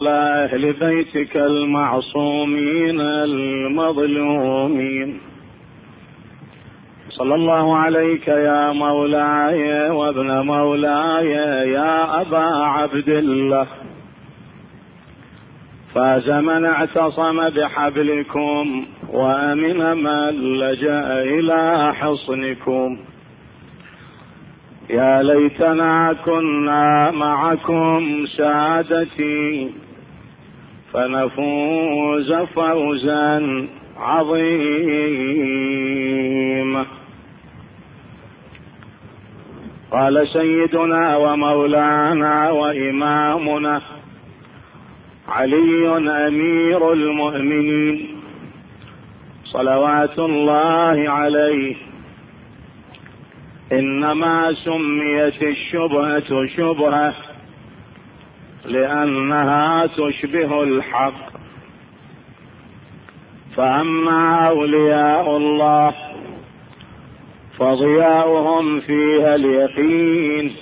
لأهل بيتك المعصومين المظلومين. صلى الله عليك يا مولاي وابن مولاي يا أبا عبد الله. فاز من اعتصم بحبلكم وأمن من لجأ إلى حصنكم. يا ليتنا كنا معكم سادتي فنفوز فوزا عظيما. قال سيدنا ومولانا وإمامنا علي أمير المؤمنين صلوات الله عليه. إنما سميت الشبهة شبهة. لأنها تشبه الحق. فأما أولياء الله فضياؤهم فيها اليقين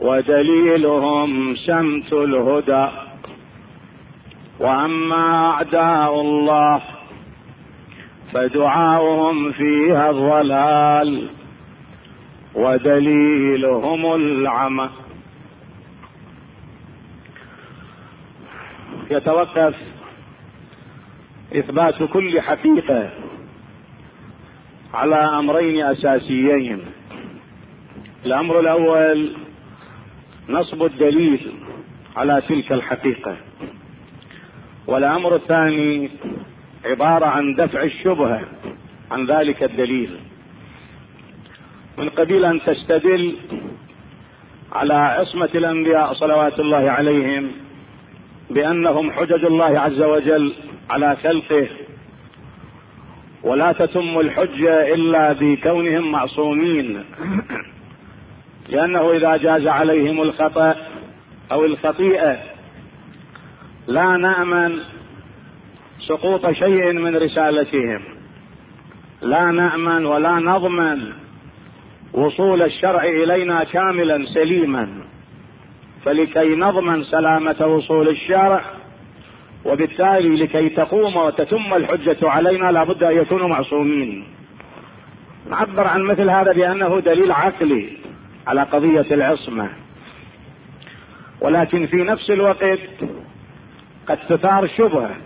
ودليلهم سمت الهدى. وأما أعداء الله فدعاؤهم فيها الضلال ودليلهم العمى. يتوقف إثبات كل حقيقة على أمرين أساسيين. الأمر الأول نصب الدليل على تلك الحقيقة. والأمر الثاني عبارة عن دفع الشبهة عن ذلك الدليل. من قبيل أن تستدل على عصمة الأنبياء صلوات الله عليهم بأنهم حجج الله عز وجل على خلقه ولا تتم الحجة إلا بكونهم معصومين. لأنه إذا جاز عليهم الخطأ أو الخطيئة لا نأمن سقوط شيء من رسالتهم. لا نأمن ولا نضمن وصول الشرع إلينا كاملا سليما. فلكي نضمن سلامة وصول الشرع وبالتالي لكي تقوم وتتم الحجة علينا لابد أن يكونوا معصومين. نعبر عن مثل هذا بأنه دليل عقلي على قضية العصمة. ولكن في نفس الوقت قد تثار شبهة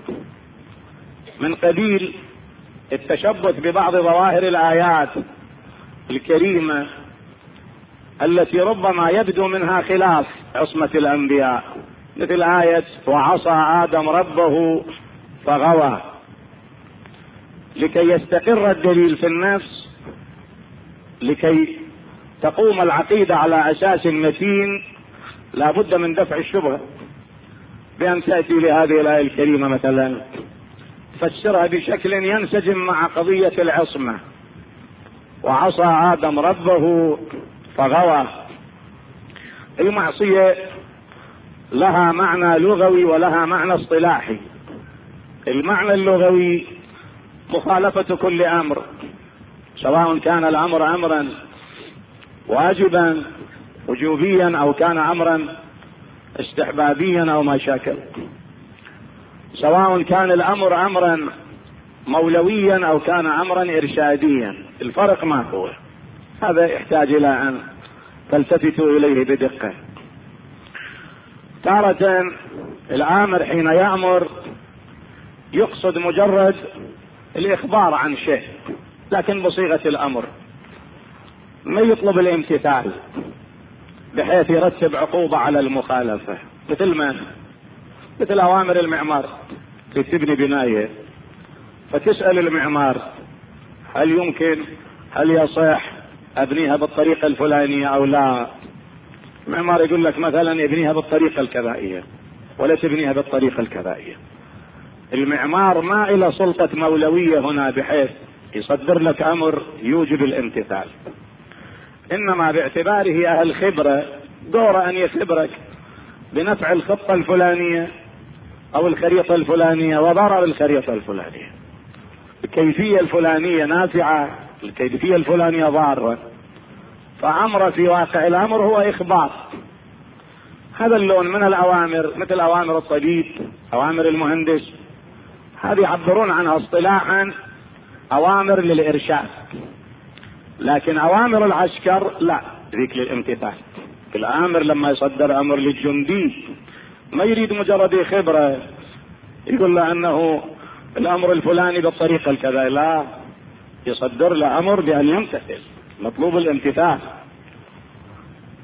من قبيل التشبث ببعض ظواهر الآيات الكريمة التي ربما يبدو منها خلاف عصمة الأنبياء مثل آية وعصى آدم ربه فغوى لكي يستقر الدليل في النفس لكي تقوم العقيدة على أساس متين لا بد من دفع الشبهة بأن تأتي لهذه الآية الكريمة مثلا. تفسرها بشكل ينسجم مع قضية العصمة. وعصى آدم ربه فغوى. المعصيه لها معنى لغوي ولها معنى اصطلاحي. المعنى اللغوي مخالفة كل أمر سواء كان الأمر امرا واجبا وجوبيا أو كان امرا استحبابيا أو ما شاكل. سواء كان الأمر امرا مولويا أو كان امرا ارشاديا. الفرق ما هو؟ هذا يحتاج إلى أن تلتفتوا إليه بدقة. تارة الآمر حين يأمر يقصد مجرد الإخبار عن شيء لكن بصيغة الأمر. ما يطلب الامتثال بحيث يرتب عقوبة على المخالفة؟ مثل ما؟ مثل أوامر المعمار تبني بناية فتسأل المعمار هل يمكن؟ هل يصح؟ أبنيها بالطريقة الفلانية أو لا؟ المعمار يقول لك مثلا ابنيها بالطريقة الكذائية ولا تبنيها بالطريقة الكذائية المعمار ما إلى سلطة مولوية هنا بحيث يصدر لك أمر يوجب الامتثال. إنما باعتباره أهل خبرة دور أن يخبرك بنفع الخطة الفلانية أو الخريطة الفلانية وضرر الخريطة الفلانية. الكيفية الفلانية نافعة الكيفية الفلانية ضارة. فأمر في واقع الأمر هو إخبار. هذا اللون من الأوامر مثل أوامر الطبيب أوامر المهندس. هذه يعبرون عنها اصطلاحا أوامر للإرشاد. لكن أوامر العسكر لا ذيك للامتثال. الآمر لما يصدر أمر للجندي ما يريد مجرد خبرة. يقول له أنه الأمر الفلاني بالطريقة الكذا. لا يصدر له أمر بأن يمتثل مطلوب الامتثال.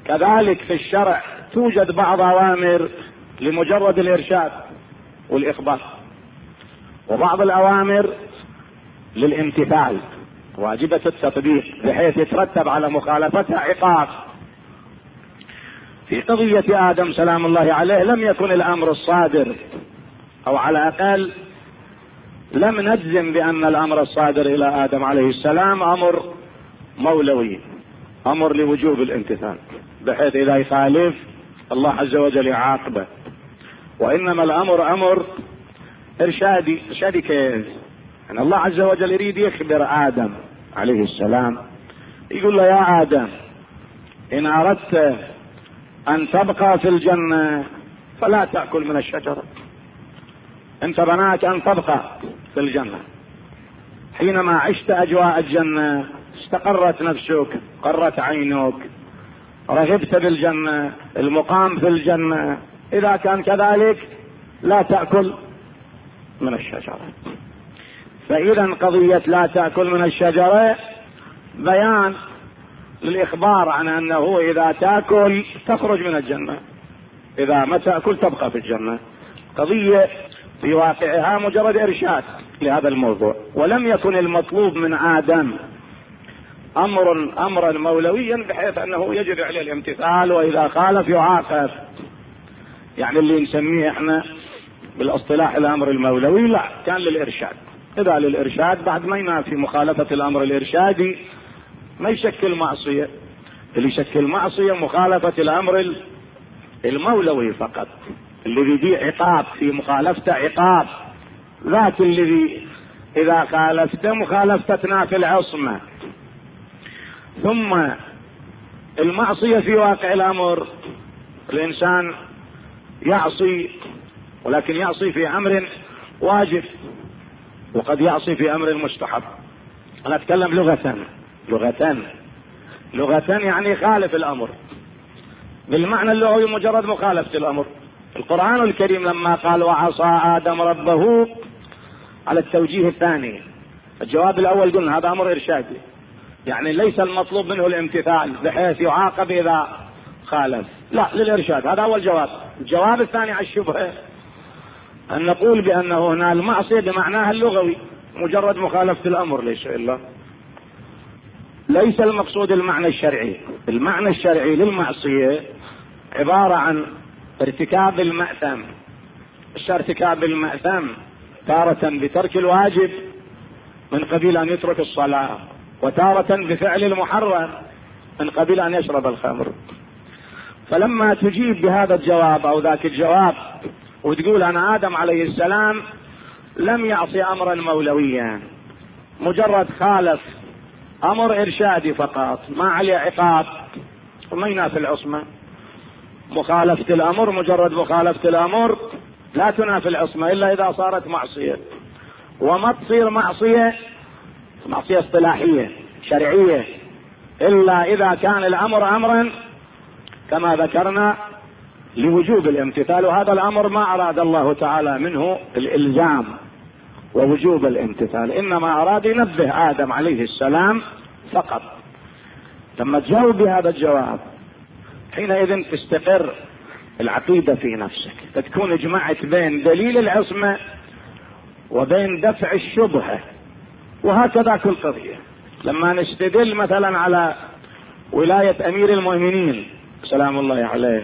كذلك في الشرع توجد بعض أوامر لمجرد الإرشاد والاخبار وبعض الأوامر للامتثال واجبة التطبيق بحيث يترتب على مخالفتها عقاب. في قضية آدم سلام الله عليه لم يكن الأمر الصادر أو على الأقل لم نجزم بأن الأمر الصادر إلى آدم عليه السلام أمر مولوي أمر لوجوب الامتثال بحيث إذا يخالف الله عز وجل يعاقبه وإنما الأمر أمر إرشادي إرشادي كيف؟ يعني الله عز وجل يريد يخبر آدم عليه السلام. يقول له يا آدم إن أردت أن تبقى في الجنة فلا تأكل من الشجرة. أنت بناك أن تبقى. في الجنة. حينما عشت أجواء الجنة استقرت نفسك قرت عينك رغبت بالجنة المقام في الجنة إذا كان كذلك لا تأكل من الشجرة. فإذا قضية لا تأكل من الشجرة بيان للإخبار عن أنه إذا تأكل تخرج من الجنة. إذا ما تأكل تبقى في الجنة. قضية في واقعها مجرد إرشاد لهذا الموضوع. ولم يكن المطلوب من آدم أمر أمرا مولويا بحيث أنه يجب عليه الامتثال وإذا خالف يعاقب يعني اللي نسميه إحنا بالاصطلاح الأمر المولوي لا كان للإرشاد. إذا للإرشاد بعد ما ينافي مخالفة الأمر الإرشادي ما يشكل معصية. اللي يشكل معصية مخالفة الأمر المولوي فقط. الذي فيه عقاب في مخالفته عقاب. ذاك الذي إذا خالفته مخالفته تنافي العصمة. ثم المعصية في واقع الأمر. الإنسان يعصي ولكن يعصي في أمر واجب وقد يعصي في أمر مستحب. أنا أتكلم لغة لغة لغة يعني خالف الأمر. بالمعنى اللغوي مجرد مخالفة الأمر. القرآن الكريم لما قال وعصى آدم ربه على التوجيه الثاني. الجواب الأول قلنا هذا أمر إرشادي. يعني ليس المطلوب منه الامتثال بحيث يعاقب إذا خالف. لا للإرشاد. هذا أول جواب. الجواب الثاني على الشبهة أن نقول بأنه هنا المعصية بمعناها اللغوي مجرد مخالفة الأمر ليس إلا. ليس المقصود المعنى الشرعي. المعنى الشرعي للمعصية عبارة عن ارتكاب المأثم. ارتكاب المأثم تارة بترك الواجب من قبيل أن يترك الصلاة وتارة بفعل المحرم من قبيل أن يشرب الخمر. فلما تجيب بهذا الجواب أو ذاك الجواب وتقول أنا آدم عليه السلام لم يعصي أمرا مولويا مجرد خالف أمر إرشادي فقط ما عليه عقاب وما ينافي العصمة. مخالفة الأمر مجرد مخالفة الأمر لا تنافي العصمة إلا إذا صارت معصية. وما تصير معصية معصية اصطلاحية شرعية إلا إذا كان الأمر أمرا كما ذكرنا لوجوب الامتثال. وهذا الأمر ما أراد الله تعالى منه الإلزام ووجوب الامتثال. إنما أراد ينبه آدم عليه السلام فقط. لما تجاوب بهذا الجواب حينئذ تستقر العقيدة في نفسك فتكون جمعت بين دليل العصمة وبين دفع الشبهة وهكذا كل قضية. لما نستدل مثلا على ولاية أمير المؤمنين سلام الله عليه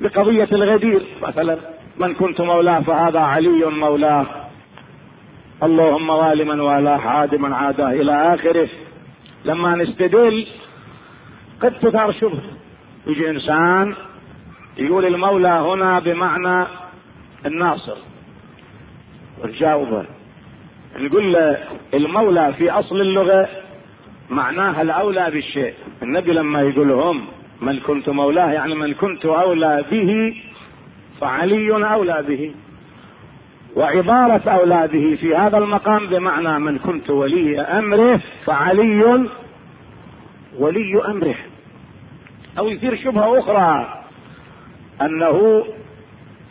بقضية الغدير مثلا من كنت مولاه فهذا علي مولاه اللهم والي من والاه عاد من عاداه إلى آخره. لما نستدل قد تثار شبهة. يجي إنسان يقول المولى هنا بمعنى الناصر. ونجاوبه نقول له المولى في أصل اللغة معناها الأولى بالشيء. النبي لما يقول هم من كنت مولاه يعني من كنت أولى به فعلي أولى به. وعبارة أولى به في هذا المقام بمعنى من كنت ولي أمره فعلي ولي أمره. أو يصير شبهة أخرى. أنه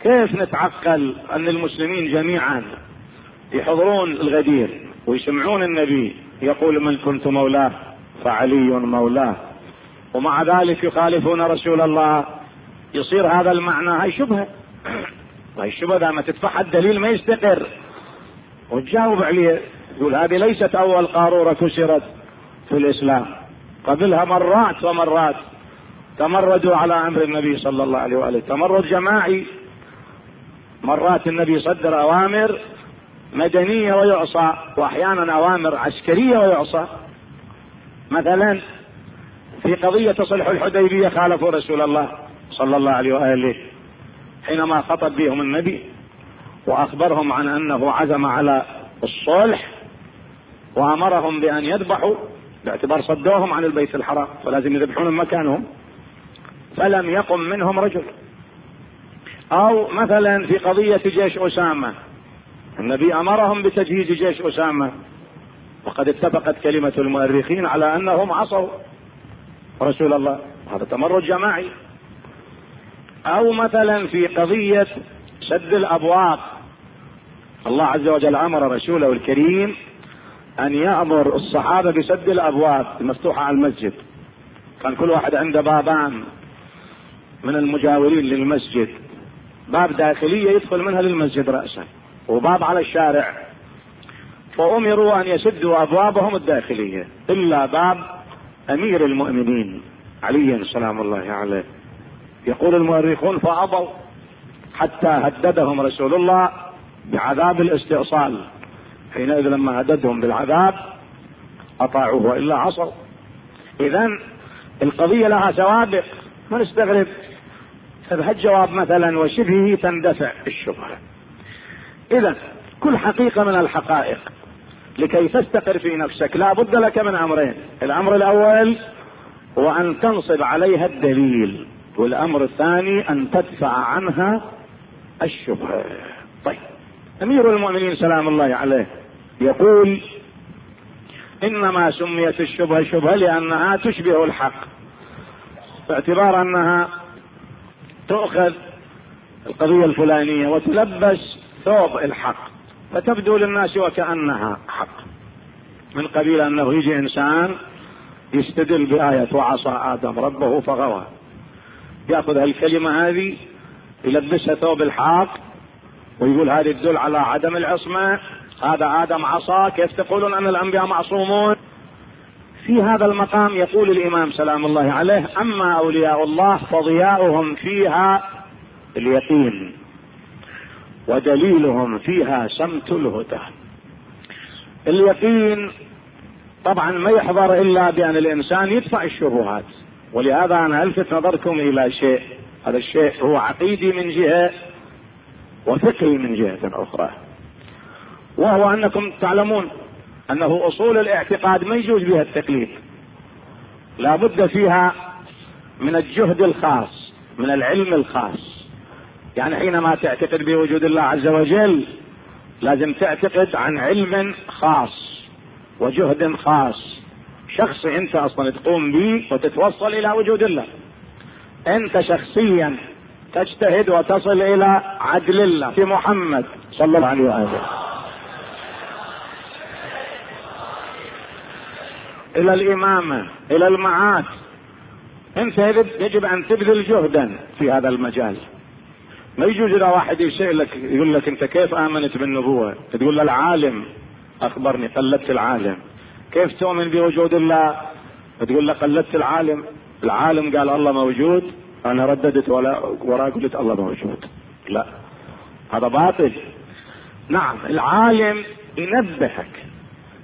كيف نتعقل أن المسلمين جميعا يحضرون الغدير ويسمعون النبي يقول من كنت مولاه فعلي مولاه. ومع ذلك يخالفون رسول الله. يصير هذا المعنى. هاي شبهة. هاي الشبهه ما تدفعها الدليل ما يستقر. وتجاوب عليه. يقول هذه ليست أول قارورة كسرت في الإسلام. قبلها مرات ومرات. تمردوا على أمر النبي صلى الله عليه وآله. تمرد جماعي. مرات النبي صدر أوامر مدنية ويعصى وأحيانا أوامر عسكرية ويعصى. مثلا في قضية صلح الحديبية خالفوا رسول الله صلى الله عليه وآله حينما خطب بهم النبي وأخبرهم عن أنه عزم على الصلح وأمرهم بأن يذبحوا باعتبار صدوهم عن البيت الحرام فلازم يذبحون مكانهم. فلم يقم منهم رجل. أو مثلا في قضية جيش أسامة. النبي أمرهم بتجهيز جيش أسامة. وقد اتفقت كلمة المؤرخين على أنهم عصوا رسول الله. هذا تمرد جماعي. أو مثلا في قضية سد الأبواب. الله عز وجل أمر رسوله الكريم أن يأمر الصحابة بسد الأبواب المفتوحة على المسجد. كان كل واحد عنده بابان. من المجاورين للمسجد. باب داخلية يدخل منها للمسجد راسا وباب على الشارع. فأمروا أن يسدوا أبوابهم الداخلية إلا باب أمير المؤمنين علي سلام الله عليه. يقول المؤرخون فأبوا حتى هددهم رسول الله بعذاب الاستئصال. حينئذ لما هددهم بالعذاب أطاعوه وإلا عصوا. اذا القضية لها سوابق ما نستغرب فبهالجواب مثلا وشبهه تندفع الشبهة. اذا كل حقيقة من الحقائق. لكي تستقر في نفسك لا بد لك من أمرين. الأمر الأول هو ان تنصب عليها الدليل والأمر الثاني أن تدفع عنها الشبهة. طيب. أمير المؤمنين سلام الله عليه يقول إنما سميت الشبهة شبهة لأنها تشبه الحق باعتبار أنها تؤخذ القضية الفلانية وتلبس ثوب الحق فتبدو للناس وكأنها حق. من قبيل أنه يجي إنسان يستدل بآية وعصى آدم ربه فغوى. يأخذ هالكلمة هذه يلبسها ثوب الحق ويقول هذه تدل على عدم العصمة. هذا آدم عصى كيف تقولون أن الأنبياء معصومون؟ في هذا المقام يقول الإمام سلام الله عليه أما أولياء الله فضياؤهم فيها اليقين ودليلهم فيها سمت الهدى. اليقين طبعا ما يحضر إلا بأن الإنسان يدفع الشبهات ولهذا أنا ألفت نظركم إلى شيء هذا الشيء هو عقيدي من جهة وفقهي من جهة أخرى وهو أنكم تعلمون أنه أصول الاعتقاد ما يجوز بها التقليد. لا بد فيها من الجهد الخاص من العلم الخاص. يعني حينما تعتقد بوجود الله عز وجل لازم تعتقد عن علم خاص وجهد خاص. شخصي أنت أصلا تقوم به وتتوصل إلى وجود الله. أنت شخصيا تجتهد وتصل إلى عدل الله في محمد صلى الله عليه وآله. إلى الإمامة إلى المعاد أنت يجب أن تبذل جهدا في هذا المجال ما يجوز إذا واحد يسالك يقول لك أنت كيف آمنت بالنبوة؟ تقول له العالم أخبرني قلدت العالم. كيف تؤمن بوجود الله؟ تقول له قلدت العالم. العالم قال الله موجود أنا رددت ولا قلت الله موجود. لا هذا باطل. نعم العالم ينبهك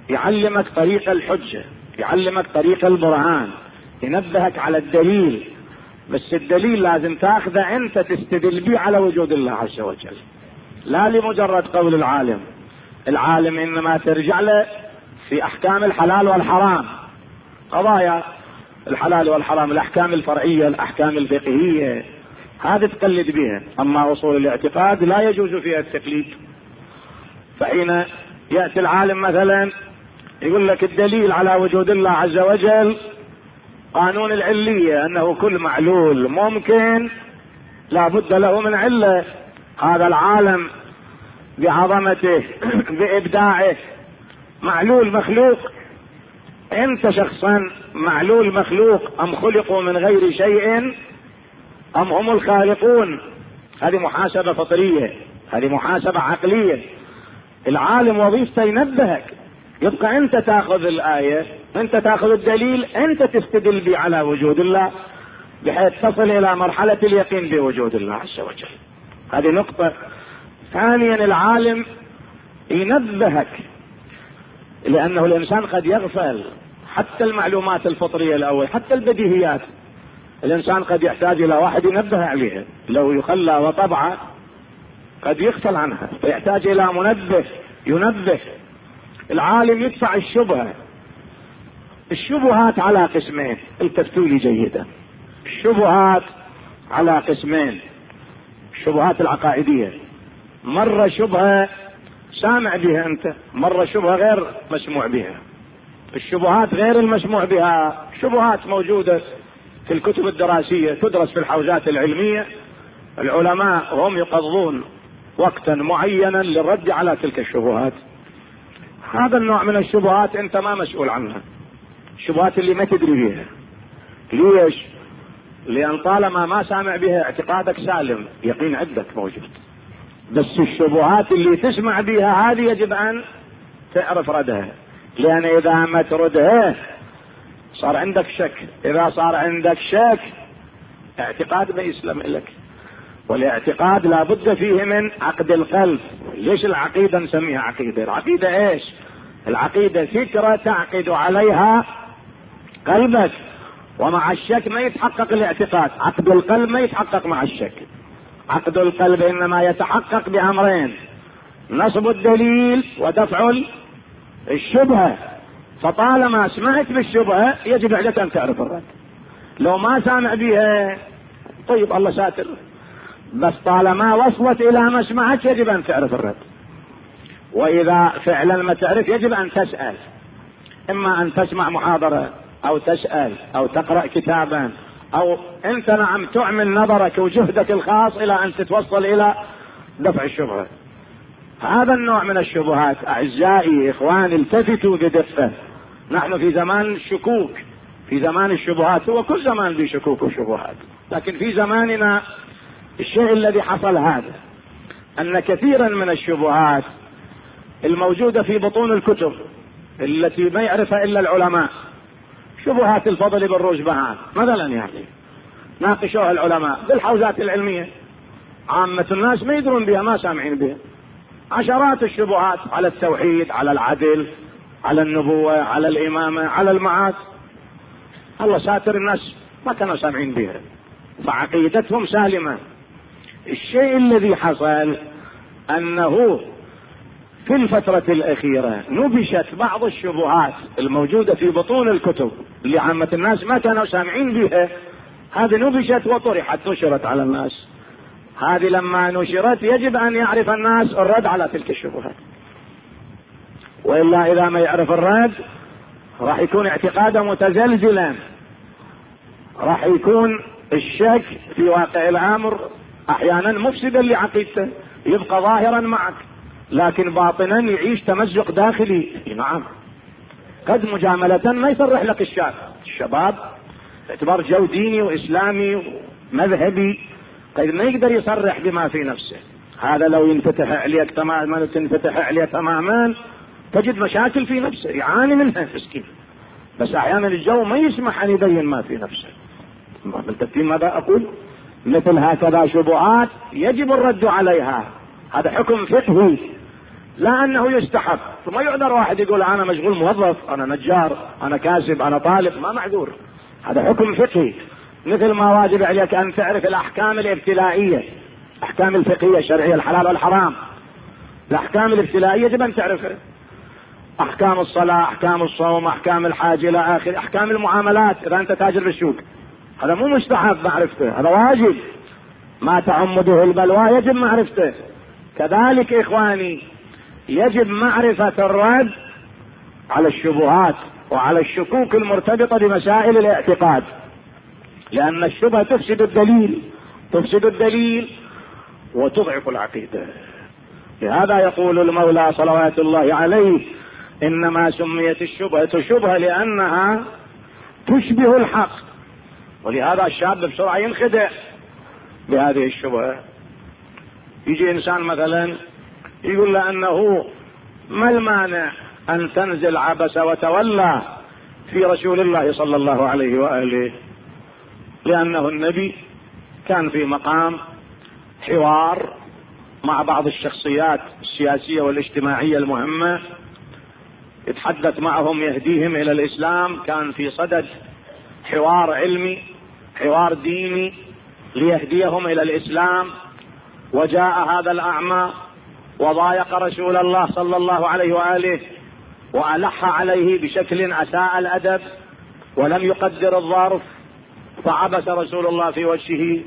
يعلمك طريق الحجة يعلمك طريق البرهان ينبهك على الدليل. بس الدليل لازم تاخذه انت تستدل به على وجود الله عز وجل. لا لمجرد قول العالم. العالم إنما ترجع له في أحكام الحلال والحرام. قضايا الحلال والحرام الأحكام الفرعية الأحكام الفقهية. هذه تقلد بها. أما أصول الاعتقاد لا يجوز فيها التقليد. فحين يأتي العالم مثلا؟ يقول لك الدليل على وجود الله عز وجل قانون العلية أنه كل معلول ممكن لا بد له من علة. هذا العالم بعظمته بإبداعه. معلول مخلوق. أنت شخصا معلول مخلوق أم خلقوا من غير شيء أم هم الخالقون؟ هذه محاسبة فطرية هذه محاسبة عقلية. العالم وظيفته ينبهك. يبقى أنت تأخذ الآية أنت تأخذ الدليل أنت تستدل به على وجود الله بحيث تصل إلى مرحلة اليقين بوجود الله عز وجل. هذه نقطة. ثانيا العالم ينبهك لأنه الإنسان قد يغفل. حتى المعلومات الفطرية الأول حتى البديهيات الإنسان قد يحتاج إلى واحد ينبه عليها. لو يخلى وطبعه قد يغفل عنها فيحتاج إلى منبه ينبه. العالم يدفع الشبهة. الشبهات على قسمين. التفتوا لي جيدا. الشبهات على قسمين. الشبهات العقائدية. مرة شبهة سامع بها انت مرة شبهة غير مسموع بها. الشبهات غير المسموع بها شبهات موجودة في الكتب الدراسية تدرس في الحوزات العلمية. العلماء هم يقضون وقتا معينا للرد على تلك الشبهات. هذا النوع من الشبهات انت ما مسؤول عنها. الشبهات اللي ما تدري بها ليش؟ لأن طالما ما سامع بها اعتقادك سالم. يقين عندك موجود. بس الشبهات اللي تسمع بها هذه يجب أن تعرف ردها. لأن إذا ما تردها صار عندك شك. إذا صار عندك شك اعتقاد ما يسلم لك. والاعتقاد لابد فيه من عقد القلب. ليش العقيدة نسميها عقيدة؟ العقيدة إيش؟ العقيدة فكرة تعقد عليها قلبك ومع الشك ما يتحقق الاعتقاد. عقد القلب ما يتحقق مع الشك. عقد القلب إنما يتحقق بأمرين نصب الدليل ودفع الشبهة. فطالما سمعت بالشبهة يجب عليك أن تعرف الرد. لو ما سامع بها طيب الله ساتر بس طالما وصلت إلى مسمعك يجب أن تعرف الرد. وإذا فعلا ما تعرف يجب أن تسأل. إما أن تسمع محاضرة أو تسأل أو تقرأ كتابا أو أنت نعم تعمل نظرك وجهدك الخاص إلى أن تتوصل إلى دفع الشبهة. هذا النوع من الشبهات أعزائي إخواني التفتوا بدقه نحن في زمان الشكوك في زمان الشبهات هو كل زمان في شكوك وشبهات. لكن في زماننا الشيء الذي حصل هذا أن كثيرا من الشبهات الموجودة في بطون الكتب التي ما يعرفها إلا العلماء. شبهات الفضل رشبهان مثلا يعني ناقشوها العلماء بالحوزات العلمية. عامة الناس ما يدرون بها ما سامعين بها. عشرات الشبهات على التوحيد على العدل على النبوة على الإمامة على المعاد الله ساتر الناس ما كانوا سامعين بها. فعقيدتهم سالمة. الشيء الذي حصل أنه في الفترة الأخيرة نبشت بعض الشبهات الموجودة في بطون الكتب اللي عامة الناس ما كانوا سامعين بها. هذه نبشت وطرحت نشرت على الناس. هذه لما نشرت يجب أن يعرف الناس الرد على تلك الشبهات. وإلا إذا ما يعرف الرد راح يكون اعتقاده متزلزلا. راح يكون الشك في واقع الأمر أحيانا مفسدا لعقيدته يبقى ظاهرا معك. لكن باطنا يعيش تمزق داخلي. نعم. قد مجاملة ما يصرح لك الشاب. الشباب باعتبار جو ديني وإسلامي ومذهبي قد ما يقدر يصرح بما في نفسه. هذا لو ينفتح عليك تماما تنفتح عليه تماما تجد مشاكل في نفسه يعاني منها مسكين. بس أحيانا الجو ما يسمح أن يبين ما في نفسه. ملتفتين ماذا أقول؟ مثل هكذا شبهات يجب الرد عليها. هذا حكم فقهي. لا أنه يستحب. ثم يعذر واحد يقول أنا مشغول موظف أنا نجار أنا كاسب أنا طالب. ما معذور. هذا حكم فقهي. مثل ما واجب عليك أن تعرف الأحكام الابتلائية الاحكام الفقهية الشرعية الحلال والحرام. الأحكام الابتلائية يجب أن تعرفها. أحكام الصلاة أحكام الصوم أحكام الحاج إلى آخر أحكام المعاملات. إذا أنت تاجر بالسوق. هذا مو مستحب معرفته هذا واجب. ما تعمده البلوى يجب معرفته. كذلك إخواني يجب معرفة الرد على الشبهات وعلى الشكوك المرتبطة بمسائل الاعتقاد. لأن الشبهة تفسد الدليل تفسد الدليل وتضعف العقيدة. لهذا يقول المولى صلوات الله عليه إنما سميت الشبهة شبهة لأنها تشبه الحق. ولهذا الشاب بسرعة ينخدع بهذه الشبهة. يجي إنسان مثلا يقول له أنه ما المانع أن تنزل عبس وتولى في رسول الله صلى الله عليه وآله؟ لأنه النبي كان في مقام حوار مع بعض الشخصيات السياسية والاجتماعية المهمة يتحدث معهم يهديهم إلى الإسلام كان في صدد حوار علمي حوار ديني ليهديهم إلى الإسلام. وجاء هذا الأعمى وضايق رسول الله صلى الله عليه وآله وألح عليه بشكل أساء الأدب ولم يقدر الظرف فعبس رسول الله في وجهه.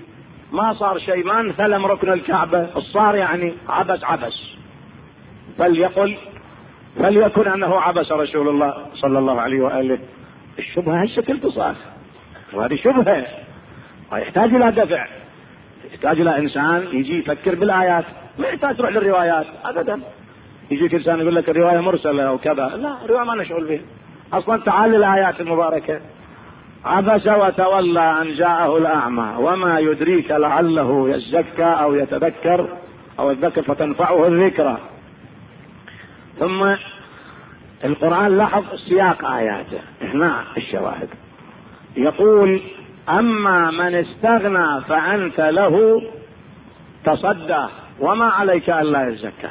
ما صار شيء ما انثلم ركن الكعبة الصار يعني عبس عبس. فليقل فليكن أنه عبس رسول الله صلى الله عليه وآله. الشبهة هالشكل تصاف وهذه شبهة. ويحتاج إلى دفع. يحتاج إلى إنسان يجي يفكر بالآيات. ما يحتاج تروح للروايات ابدا. يجيك انسان يقول لك الرواية مرسلة أو كذا. لا الرواية ما نشغل بها. أصلا تعال للآيات المباركة. عبس وتولى أن جاءه الأعمى وما يدريك لعله يزكى أو يتذكر أو يذكر فتنفعه الذكرى. ثم القرآن لاحظ سياق آياته. هنا الشواهد. يقول أما من استغنى فأنت له تصدى. وما عليك ألا يزكى.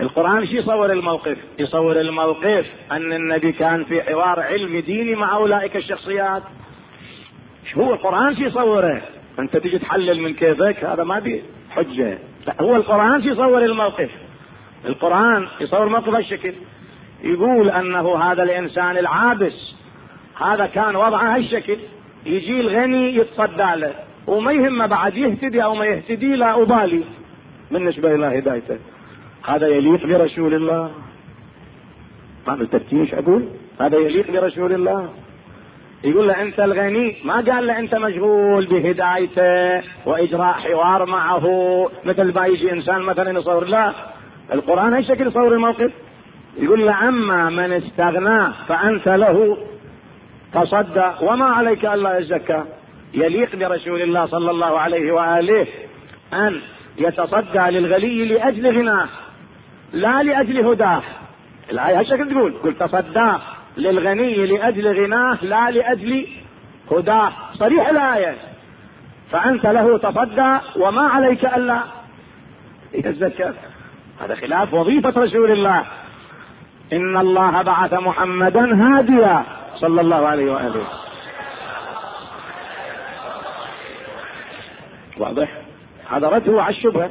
القرآن شو يصور الموقف؟ يصور الموقف أن النبي كان في حوار علمي ديني مع أولئك الشخصيات. هو القرآن شو يصوره؟ أنت تجي تحلل من كيفك؟ هذا ما بي حجة. لا هو القرآن شو يصور الموقف. القرآن يصور موقف هالشكل. يقول أنه هذا الإنسان العابس. هذا كان وضعه هالشكل. يجي الغني يتصدى له. وما يهمه بعد يهتدي أو ما يهتدي لا ابالي بالنسبة إلى هدايته هذا يليق برسول الله. بالترتيب إيش أقول؟ هذا يليق برسول الله. يقول له أنت الغني. ما قال له أنت مشغول بهدايته وإجراء حوار معه. مثل ما يجي إنسان مثلا يصور. لا القرآن أي شكل يصور الموقف؟ يقول له أما من استغنى فأنت له. تصدى وما عليك ألا يزكى. يليق برسول الله صلى الله عليه وآله أن يتصدى للغني لأجل غناه لا لأجل هداه. الايه هالشكل تقول؟ قل تصدى للغني لأجل غناه لا لأجل هداه. صريح الآية. فأنت له تصدى وما عليك ألا يزكى هذا خلاف وظيفة رسول الله. إن الله بعث محمدا هاديا صلى الله عليه وآله. واضح؟ هو على الشبهة.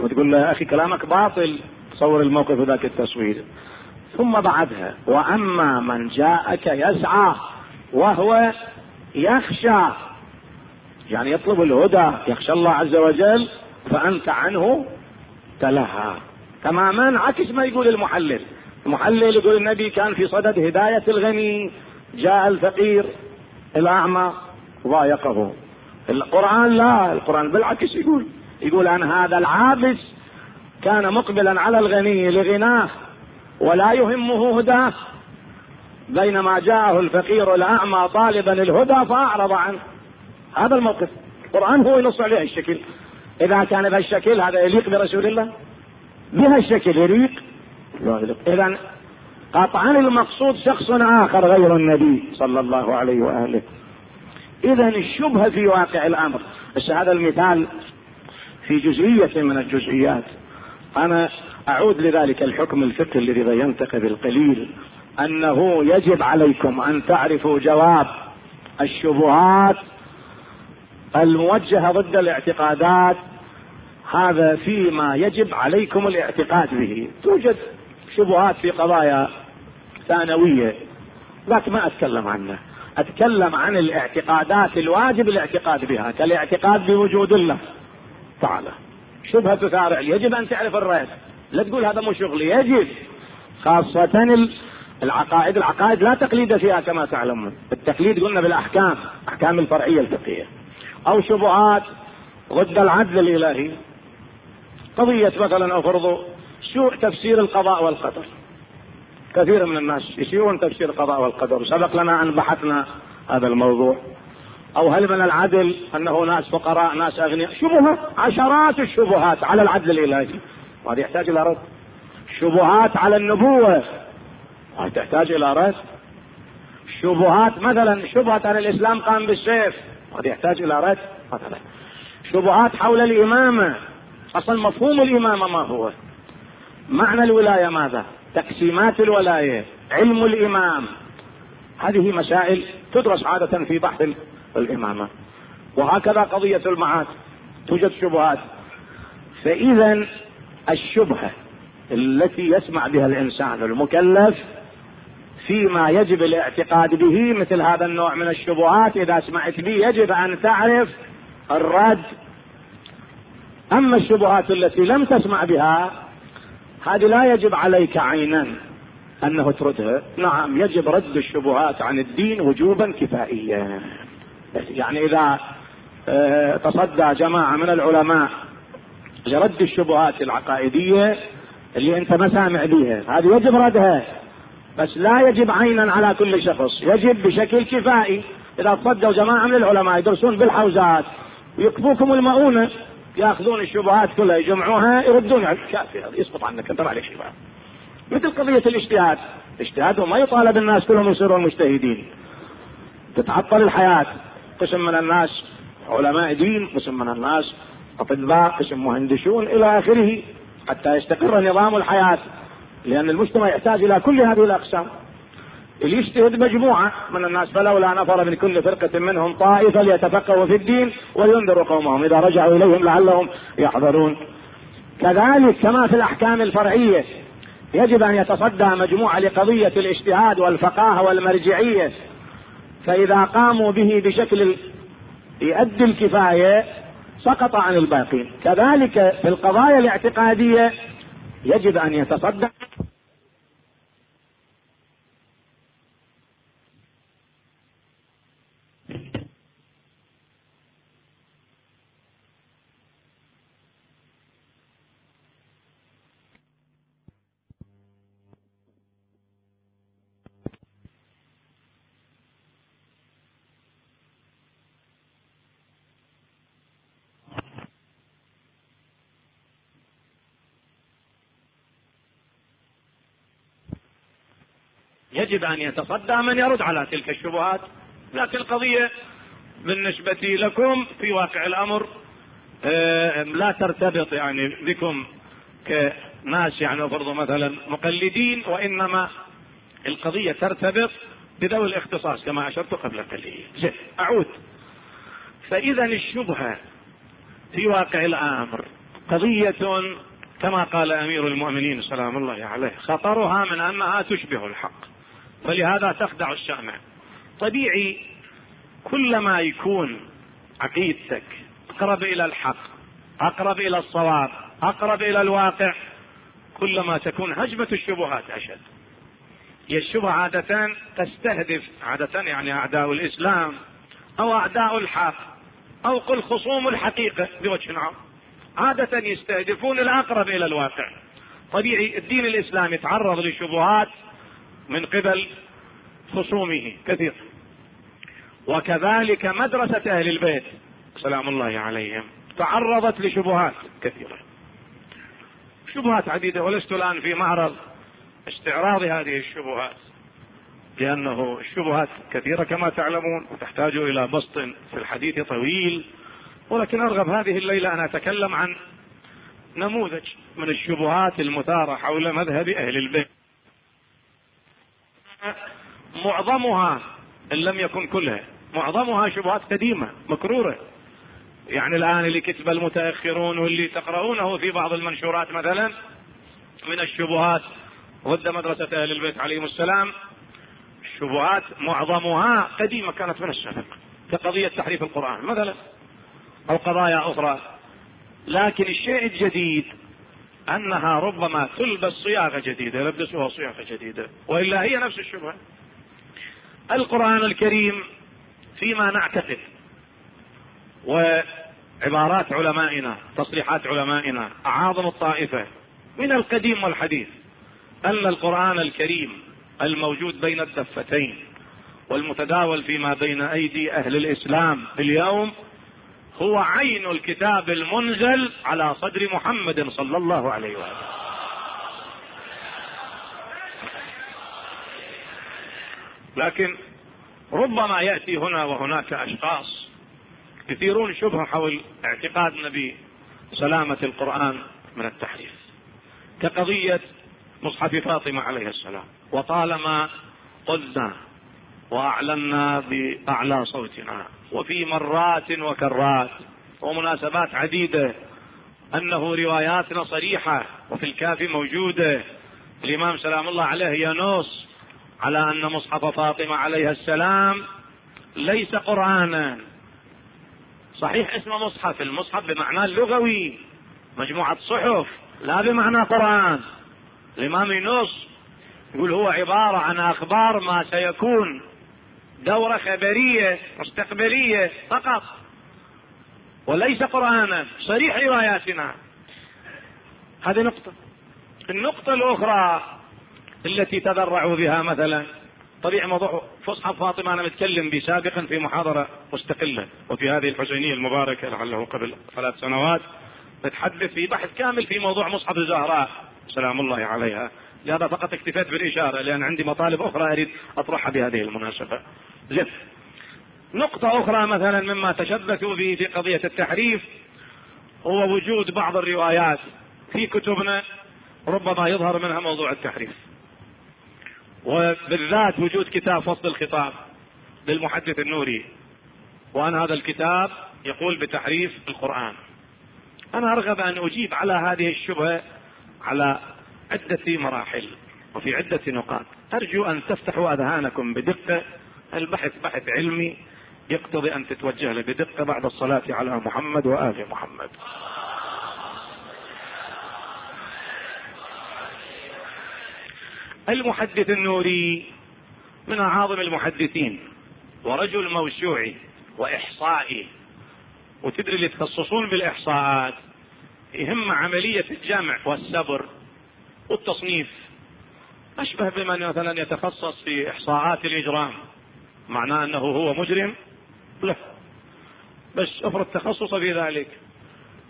وتقول له أخي كلامك باطل. تصور الموقف ذاك التصوير. ثم بعدها وأما من جاءك يسعى وهو يخشى. يعني يطلب الهدى يخشى الله عز وجل فأنت عنه تلهى. تماما عكس ما يقول المحلل. المحلل يقول النبي كان في صدد هداية الغني. جاء الفقير الأعمى ضايقه. القرآن لا القرآن بالعكس يقول يقول عن هذا العابس كان مقبلا على الغني لغناه ولا يهمه هداه. بينما جاءه الفقير الأعمى طالبا الهدى فأعرض عنه. هذا الموقف. القرآن هو ينص عليه الشكل. إذا كان بهالشكل هذا يليق برسول الله؟ بهالشكل يليق؟ اذا قطعا المقصود شخص آخر غير النبي صلى الله عليه وآله. اذا الشبهة في واقع الأمر. بس هذا المثال في جزئية من الجزئيات. أنا أعود لذلك الحكم الفقهي الذي بينت قبل قليل أنه يجب عليكم أن تعرفوا جواب الشبهات الموجهة ضد الاعتقادات. هذا فيما يجب عليكم الاعتقاد به. توجد شبهات في قضايا ثانوية لكن ما أتكلم عنها. أتكلم عن الاعتقادات الواجب الاعتقاد بها كالاعتقاد بوجود الله تعالى. شبهة تثار يجب أن تعرف الرأي لا تقول هذا مو شغلي يجب. خاصة العقائد العقائد لا تقليد فيها كما تعلمون. التقليد قلنا بالأحكام أحكام الفرعية الفقهية. أو شبهات ضد العدل الإلهي. قضية مثلا فرض سوء تفسير القضاء والقدر. كثير من الناس يسيئون تفسير القضاء والقدر. سبق لنا أن بحثنا هذا الموضوع. أو هل من العدل أنه ناس فقراء ناس أغنياء؟ شبهة عشرات الشبهات على العدل الإلهي. وهذا يحتاج إلى رد. شبهات على النبوة. وهذه تحتاج إلى رد. شبهات مثلا شبهة أن الإسلام قام بالسيف. وهذا يحتاج إلى رد مثلا. شبهات حول الإمامة. أصلا مفهوم الإمامة ما هو؟ معنى الولاية ماذا؟ تقسيمات الولاية علم الإمام. هذه مسائل تدرس عادة في بحث الإمامة. وهكذا قضية المعاد توجد شبهات. فإذا الشبهة التي يسمع بها الإنسان المكلف فيما يجب الاعتقاد به مثل هذا النوع من الشبهات إذا سمعت به يجب أن تعرف الرد. أما الشبهات التي لم تسمع بها هذه لا يجب عليك عينا أنه تردها. نعم يجب رد الشبهات عن الدين وجوبا كفائيا. يعني إذا آه، تصدى جماعة من العلماء لرد الشبهات العقائدية اللي أنت ما سامع بها هذه يجب ردها. بس لا يجب عينا على كل شخص يجب بشكل كفائي. إذا تصدوا جماعة من العلماء يدرسون بالحوزات ويكفوكم المؤونة. ياخذون الشبهات كلها يجمعوها يردون كافي هذا يسقط عنك انت ما عليك شيء مثل قضية الاجتهاد. الاجتهاد وما يطالب الناس كلهم يصيرون مجتهدين. تتعطل الحياة. قسم من الناس علماء دين قسم من الناس أطباء قسم مهندسون إلى آخره حتى يستقر نظام الحياة. لأن المجتمع يحتاج إلى كل هذه الأقسام. يجتهد مجموعة من الناس فلولا نفر من كل فرقة منهم طائفة ليتفقهوا في الدين ولينذروا قومهم. إذا رجعوا إليهم لعلهم يحذرون. كذلك كما في الأحكام الفرعية يجب أن يتصدى مجموعة لقضية الاجتهاد والفقاهة والمرجعية. فإذا قاموا به بشكل يؤدي الكفاية سقط عن الباقين. كذلك في القضايا الاعتقادية يجب أن يتصدى يجب أن يتصدى من يرد على تلك الشبهات. لكن القضية بالنسبة لكم في واقع الأمر آه، لا ترتبط يعني بكم كناس يعني فرض مثلا مقلدين وإنما القضية ترتبط بذوي الاختصاص كما أشرت قبل قليل. زين أعود. فاذا الشبهة في واقع الأمر قضية كما قال أمير المؤمنين سلام الله عليه خطرها من أنها تشبه الحق. ولهذا تخدع السامع طبيعي كلما يكون عقيدتك أقرب إلى الحق أقرب إلى الصواب أقرب إلى الواقع كلما تكون هجمة الشبهات أشد. هي الشبهة عادة تستهدف عادة يعني أعداء الإسلام أو أعداء الحق أو قل خصوم الحقيقة بوجه عام. عادة يستهدفون الأقرب إلى الواقع. طبيعي الدين الإسلامي يتعرض لشبهات من قبل خصومه كثير. وكذلك مدرسة أهل البيت سلام الله عليهم تعرضت لشبهات كثيرة. شبهات عديدة ولست الآن في معرض استعراض هذه الشبهات لأنه الشبهات كثيرة كما تعلمون وتحتاج إلى بسط في الحديث طويل. ولكن أرغب هذه الليلة أن أتكلم عن نموذج من الشبهات المثارة حول مذهب أهل البيت. معظمها إن لم يكن كلها معظمها شبهات قديمة مكرورة. يعني الآن اللي كتب المتأخرون واللي تقرؤونه في بعض المنشورات مثلا من الشبهات ضد مدرسة أهل البيت عليهم السلام الشبهات معظمها قديمة كانت من السابق كقضية تحريف القرآن. مثلا أو قضايا أخرى لكن الشيء الجديد أنها ربما تلبس صياغة جديدة يلبسوها صياغة جديدة. وإلا هي نفس الشبهة. القرآن الكريم فيما نعتقد وعبارات علمائنا تصريحات علمائنا أعاظم الطائفة من القديم والحديث أن القرآن الكريم الموجود بين الدفتين والمتداول فيما بين أيدي أهل الإسلام اليوم هو عين الكتاب المنزل على صدر محمد صلى الله عليه وسلم. لكن ربما يأتي هنا وهناك أشخاص يثيرون شبهه حول اعتقادنا بسلامه القرآن من التحريف. كقضية مصحف فاطمة عليه السلام وطالما قلنا وأعلنا بأعلى صوتنا وفي مرات وكرات. ومناسبات عديدة. أنه رواياتنا صريحة. وفي الكافي موجوده الإمام سلام الله عليه ينص على أن مصحف فاطمة عليها السلام ليس قرانا. صحيح اسمه مصحف. المصحف بمعنى اللغوي مجموعة صحف. لا بمعنى قرآن. الإمام ينص يقول هو عبارة عن أخبار ما سيكون دورة خبرية مستقبلية فقط. وليس قرآنا صريح رواياتنا. هذه نقطة. النقطة الأخرى التي تذرعوا بها مثلا طبيعي موضوع فصحى فاطمة أنا متكلم به سابقا في محاضرة مستقلة وفي هذه الحسينية المباركة لعله قبل ثلاث سنوات نتحدث في بحث كامل في موضوع مصحف الزهراء. سلام الله عليها. لهذا فقط اكتفيت بالإشارة لأن عندي مطالب أخرى أريد أطرحها بهذه المناسبة. زين نقطة أخرى مثلا مما تشبثوا به في قضية التحريف هو وجود بعض الروايات في كتبنا ربما يظهر منها موضوع التحريف. وبالذات وجود كتاب فصل الخطاب للمحدث النوري وأن هذا الكتاب يقول بتحريف القرآن. أنا أرغب أن أجيب على هذه الشبهة على عدة مراحل وفي عدة نقاط. أرجو أن تفتحوا أذهانكم بدقة. البحث بحث علمي. يقتضي أن تتوجه له بدقة بعد الصلاة على محمد وآل محمد. المحدث النوري من أعاظم المحدثين ورجل موسوعي وإحصائي. وتدري اللي يتخصصون بالإحصاءات يهم عملية الجمع والسبر والتصنيف أشبه بمن مثلا يتخصص في إحصاءات الإجرام. معناه أنه هو مجرم؟ لا. بس افرض تخصص في ذلك.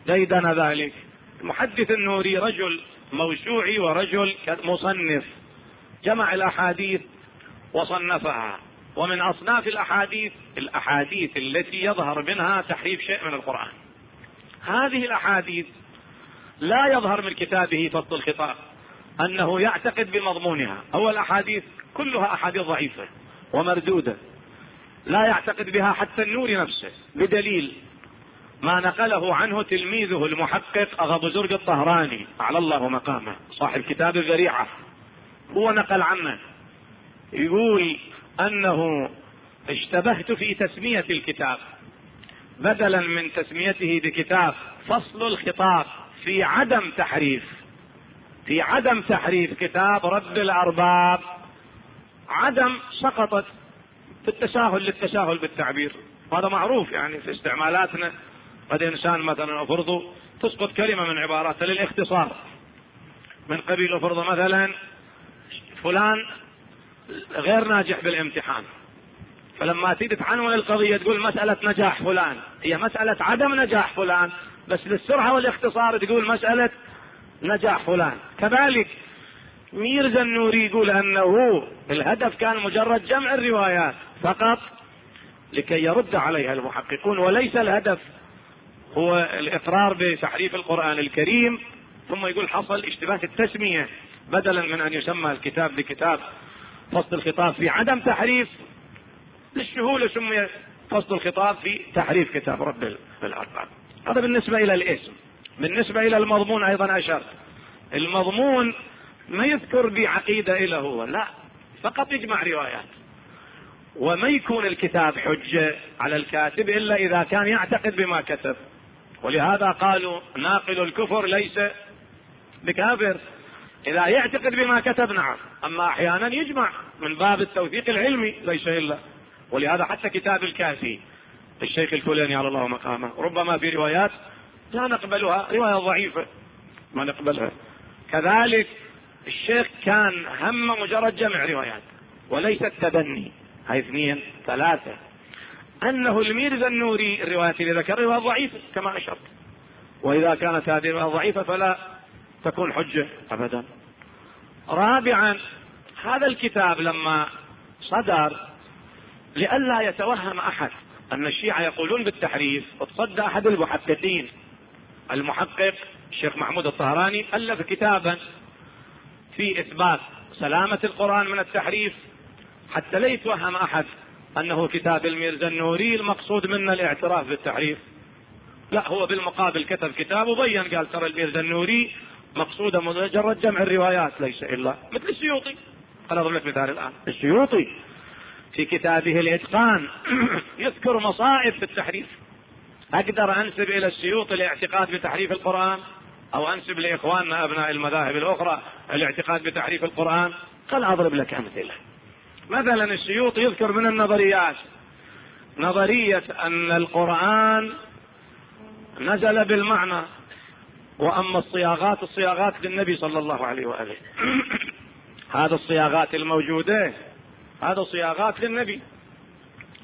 ديدن ذلك. المحدث النوري رجل موسوعي ورجل مصنف جمع الأحاديث وصنفها. ومن أصناف الأحاديث الأحاديث التي يظهر منها تحريف شيء من القرآن. هذه الأحاديث لا يظهر من كتابه فصل الخطاب. أنه يعتقد بمضمونها. أول أحاديث كلها أحاديث ضعيفة ومردودة. لا يعتقد بها حتى النور نفسه بدليل ما نقله عنه تلميذه المحقق أغا زرق الطهراني. على الله مقامه. صاحب كتاب الذريعة. هو نقل عنه. يقول أنه اشتبهت في تسمية الكتاب. بدلا من تسميته بكتاب فصل الخطاب في عدم تحريف. في عدم تحريف كتاب رب الأرباب عدم سقطت في التساهل للتساهل بالتعبير. هذا معروف يعني في استعمالاتنا. قد إنسان مثلا أفرضه تسقط كلمة من عباراته للاختصار. من قبيل أفرضه مثلا فلان غير ناجح بالامتحان. فلما تيجي تعنون القضية تقول مسألة نجاح فلان. هي مسألة عدم نجاح فلان بس للسرعة والإختصار تقول مسألة نجاح فلان. كذلك ميرزا النوري يقول أنه الهدف كان مجرد جمع الروايات فقط لكي يرد عليها المحققون وليس الهدف هو الإقرار بتحريف القرآن الكريم. ثم يقول حصل اشتباه التسمية بدلا من أن يسمى الكتاب بكتاب فصل الخطاب في عدم تحريف للسهوله سمي فصل الخطاب في تحريف كتاب رب الأرباب. هذا بالنسبة إلى الاسم. بالنسبة إلى المضمون أيضا اشرت المضمون ما يذكر بعقيدة إلى هو لا فقط يجمع روايات. وما يكون الكتاب حجة على الكاتب إلا إذا كان يعتقد بما كتب. ولهذا قالوا ناقل الكفر ليس بكافر. إذا يعتقد بما كتب نعم. أما أحيانا يجمع من باب التوثيق العلمي ليس إلا. ولهذا حتى كتاب الكافي الشيخ الفلاني على الله مقامه ربما في روايات لا نقبلها رواية ضعيفة. ما نقبلها. كذلك الشيخ كان هم مجرد جمع روايات وليس التبني هاي اثنين ثلاثة. أنه الميرزا النوري الروايات اللي ذكر رواية ضعيفة كما أشرت. وإذا كانت هذه الرواية ضعيفة فلا تكون حجة أبدا. رابعا هذا الكتاب لما صدر لئلا يتوهم أحد أن الشيعة يقولون بالتحريف اتصدى أحد المحققين. المحقق الشيخ محمود الطهراني ألف كتابا في إثبات سلامة القرآن من التحريف. حتى لا يتوهم أحد أنه كتاب الميرزا النوري المقصود منه الاعتراف بالتحريف. لا هو بالمقابل كتب كتاب وبين قال ترى الميرزا النوري مقصوده مجرد جمع الروايات ليس إلا مثل السيوطي. أنا اضرب لك مثال الآن. السيوطي في كتابه الإتقان يذكر مصائب في التحريف. أقدر أنسب إلى السيوطي الاعتقاد بتحريف القرآن أو أنسب لإخواننا أبناء المذاهب الأخرى الاعتقاد بتحريف القرآن؟ قال أضرب لك أمثلة. مثلا السيوطي يذكر من النظريات. نظرية أن القرآن نزل بالمعنى وأما الصياغات الصياغات للنبي صلى الله عليه وآله. هذا الصياغات الموجودة هذا صياغات للنبي.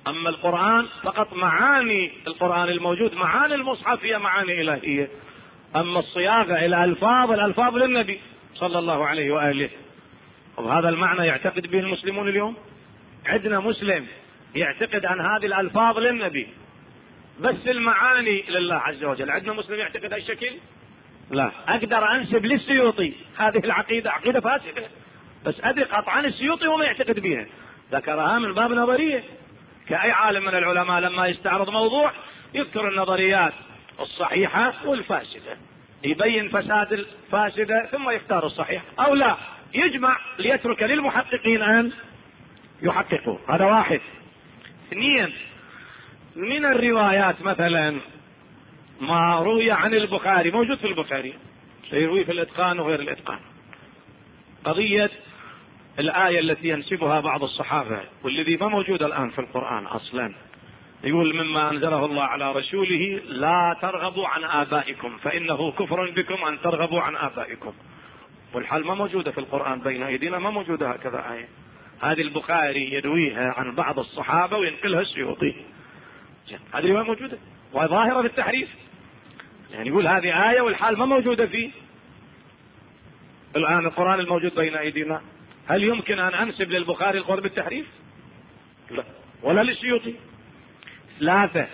أما القرآن فقط معاني القرآن الموجود معاني المصحف هي معاني إلهية. أما الصياغة إلى ألفاظ الألفاظ للنبي صلى الله عليه وآله. وهذا المعنى يعتقد به المسلمون اليوم؟ عندنا مسلم يعتقد أن هذه الألفاظ للنبي بس المعاني لله عز وجل. عندنا مسلم يعتقد أي شكل؟ لا. أقدر أنسب للسيوطي. هذه العقيدة عقيدة فاسدة. بس أدري قطعا السيوطي وما يعتقد بها. ذكرها من باب نظرية. كأي عالم من العلماء لما يستعرض موضوع يذكر النظريات الصحيحة والفاسدة. يبين فساد الفاسدة ثم يختار الصحيح. أو لا يجمع ليترك للمحققين أن يحققوا. هذا واحد. اثنين من الروايات مثلا ما روي عن البخاري موجود في البخاري. سيروي في الإتقان وغير الإتقان. قضية الآية التي ينسبها بعض الصحابة والذي ما موجودة الآن في القرآن أصلا. يقول مما أنزله الله على رسوله لا ترغبوا عن آبائكم فإنه كفر بكم أن ترغبوا عن آبائكم. والحال ما موجودة في القرآن بين أيدينا ما موجودة هكذا آية. هذه البخاري يرويها عن بعض الصحابة وينقلها السيوطي. هذه رواية موجودة. وظاهرة في التحريف. يعني يقول هذه آية والحال ما موجودة في الآن القرآن الموجود بين أيدينا. هل يمكن أن أنسب للبخاري القول بالتحريف؟ لا. ولا للسيوطي ثلاثة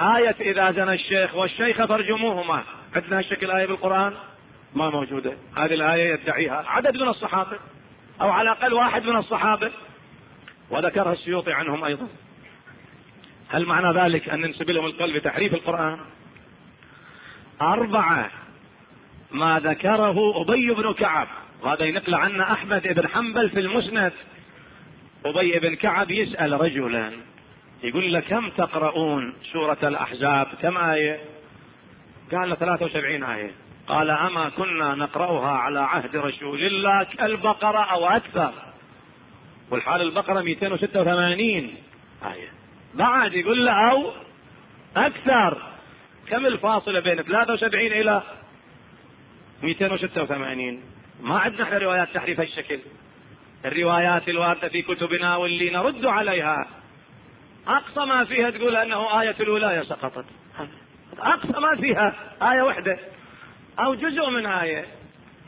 آية إذا زنى الشيخ والشيخ فارجموهما. عندنا شكل آية بالقرآن؟ ما موجودة. هذه الآية يدعيها عدد من الصحابة أو على الأقل واحد من الصحابة. وذكرها السيوطي عنهم أيضا. هل معنى ذلك أن ننسب لهم القول بتحريف القرآن؟ أربعة. ما ذكره أبي بن كعب. وهذا ينقل عنا أحمد بن حنبل في المسند. أبي بن كعب يسأل رجلا يقول له كم تقرؤون سورة الأحزاب كم آية؟ قال له 73 آية. قال أما كنا نقرأها على عهد رسول الله كالبقرة أو أكثر. والحال البقرة 286 آية. بعد يقول له أو أكثر. كم الفاصلة بين 73 إلى 286 ما عندنا إحنا روايات تحريف هالشكل الروايات الواردة في كتبنا واللي نرد عليها. أقصى ما فيها تقول أنه آية الولاية سقطت. أقصى ما فيها آية واحدة أو جزء من آية.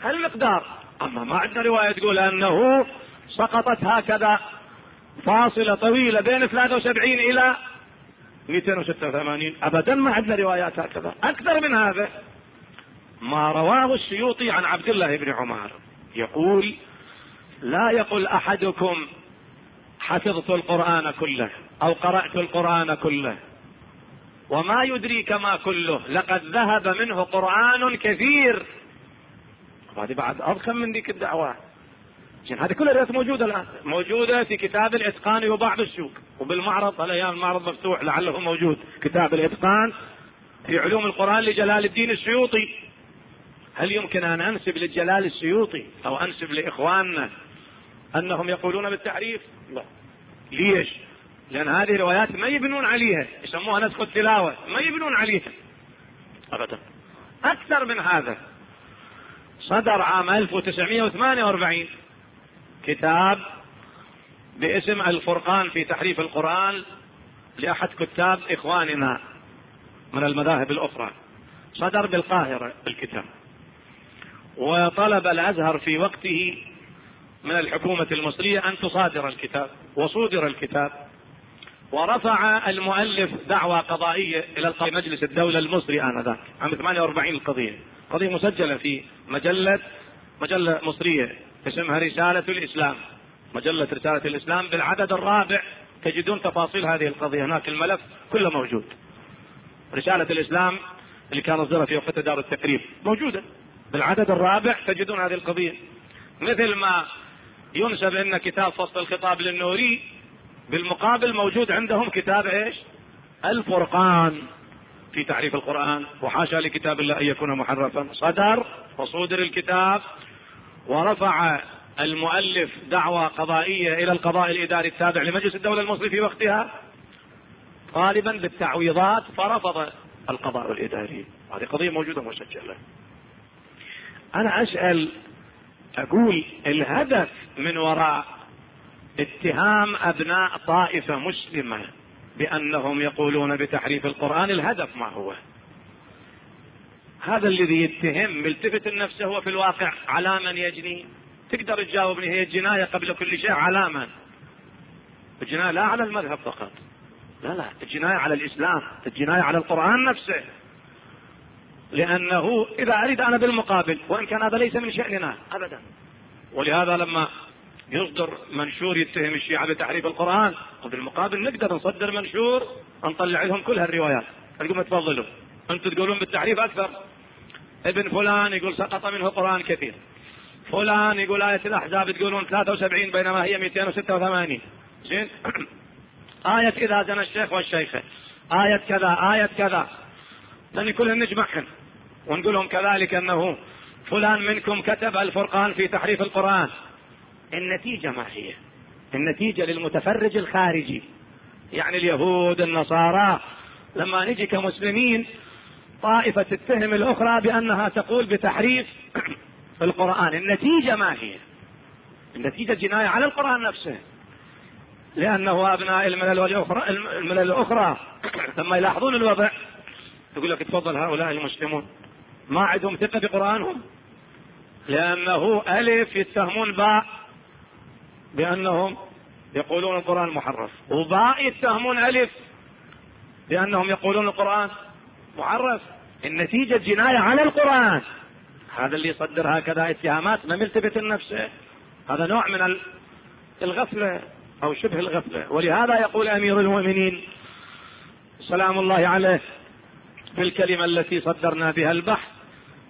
هالمقدار أما ما عندنا رواية تقول أنه سقطت هكذا فاصلة طويلة بين 73 إلى 286 ابدا ما عندنا روايات هكذا. أكثر من هذا. ما رواه السيوطي عن عبد الله بن عمر. يقول لا يقل أحدكم حفظت القرآن كله أو قرأت القرآن كله. وما يدريك ما كله لقد ذهب منه قرآن كثير. وهذه بعد أضخم من ذيك الدعوة. زين هذه كلها موجودة الآن. موجودة في كتاب الإتقان يباع بالسوق وبالمعرض الأيام المعرض مفتوح لعله موجود. كتاب الإتقان في علوم القرآن لجلال الدين السيوطي. هل يمكن أن أنسب للجلال السيوطي أو أنسب لإخواننا أنهم يقولون بالتعريف؟ لا. ليش؟ لأن هذه الروايات ما يبنون عليها، يسموها نسخ التلاوة، ما يبنون عليها. ابدا. أكثر من هذا. صدر عام 1948 كتاب باسم الفرقان في تحريف القرآن لأحد كتاب إخواننا من المذاهب الأخرى صدر بالقاهرة الكتاب وطلب الأزهر في وقته من الحكومة المصرية أن تصادر الكتاب وصودر الكتاب ورفع المؤلف دعوى قضائية إلى مجلس الدولة المصري آنذاك عام 48 القضية. قضية مسجلة في مجلة مجلة مصرية اسمها رسالة الإسلام. مجلة رسالة الإسلام بالعدد الرابع تجدون تفاصيل هذه القضية. هناك الملف كله موجود. رسالة الإسلام اللي كان اصدرها في وقت دار التقريب موجودة. بالعدد الرابع تجدون هذه القضية. مثل ما ينسب إن كتاب فصل الخطاب للنوري بالمقابل موجود عندهم كتاب إيش؟ الفرقان في تعريف القرآن. وحاشا لكتاب الله أن يكون محرفا. صدر وصودر الكتاب. ورفع المؤلف دعوى قضائية إلى القضاء الإداري التابع لمجلس الدولة المصري في وقتها. طالبا بالتعويضات فرفض القضاء الإداري. هذه قضية موجودة مسجلة أنا أسأل أقول الهدف من وراء اتهام أبناء طائفة مسلمة بأنهم يقولون بتحريف القرآن الهدف ما هو؟ هذا الذي يتهم ملتفت النفس هو في الواقع على من يجني؟ تقدر تجاوبني هي الجنايه قبل كل شيء على من؟ الجنايه لا على المذهب فقط. لا لا الجنايه على الإسلام الجنايه على القرآن نفسه. لأنه إذا أريد أنا بالمقابل وإن كان هذا ليس من شأننا أبدا. ولهذا لما يصدر منشور يتهم الشيعة بتحريف القرآن وبالمقابل نقدر نصدر منشور نطلع لهم كل هالروايات. نقول تفضلوا. أنتم تقولون بالتحريف أكثر. ابن فلان يقول سقط منه قرآن كثير. فلان يقول آية الأحزاب تقولون 73 بينما هي 286 زين؟ آية إذا زنى الشيخ والشيخة. آية كذا آية كذا. لأن كلها نجمعهم ونقول لهم كذلك أنه فلان منكم كتب الفرقان في تحريف القرآن. النتيجة ما هي؟ النتيجة للمتفرج الخارجي. يعني اليهود النصارى لما نجي كمسلمين طائفة تتهم الأخرى بأنها تقول بتحريف القرآن. النتيجة ما هي؟ النتيجة جناية على القرآن نفسه. لأنه أبناء الملل الأخرى الملل الأخرى. لما يلاحظون الوضع يقول لك تفضل هؤلاء المسلمون. ما عندهم ثقة بقرآنهم لأنه ألف يتهمون باء بأنهم يقولون القرآن محرف. وباء يتهمون ألف بأنهم يقولون القرآن محرف. النتيجة جناية على القرآن. هذا اللي يصدر هكذا اتهامات ما ملتفت لنفسه هذا نوع من الغفلة أو شبه الغفلة. ولهذا يقول أمير المؤمنين سلام الله عليه في الكلمة التي صدرنا بها البحث.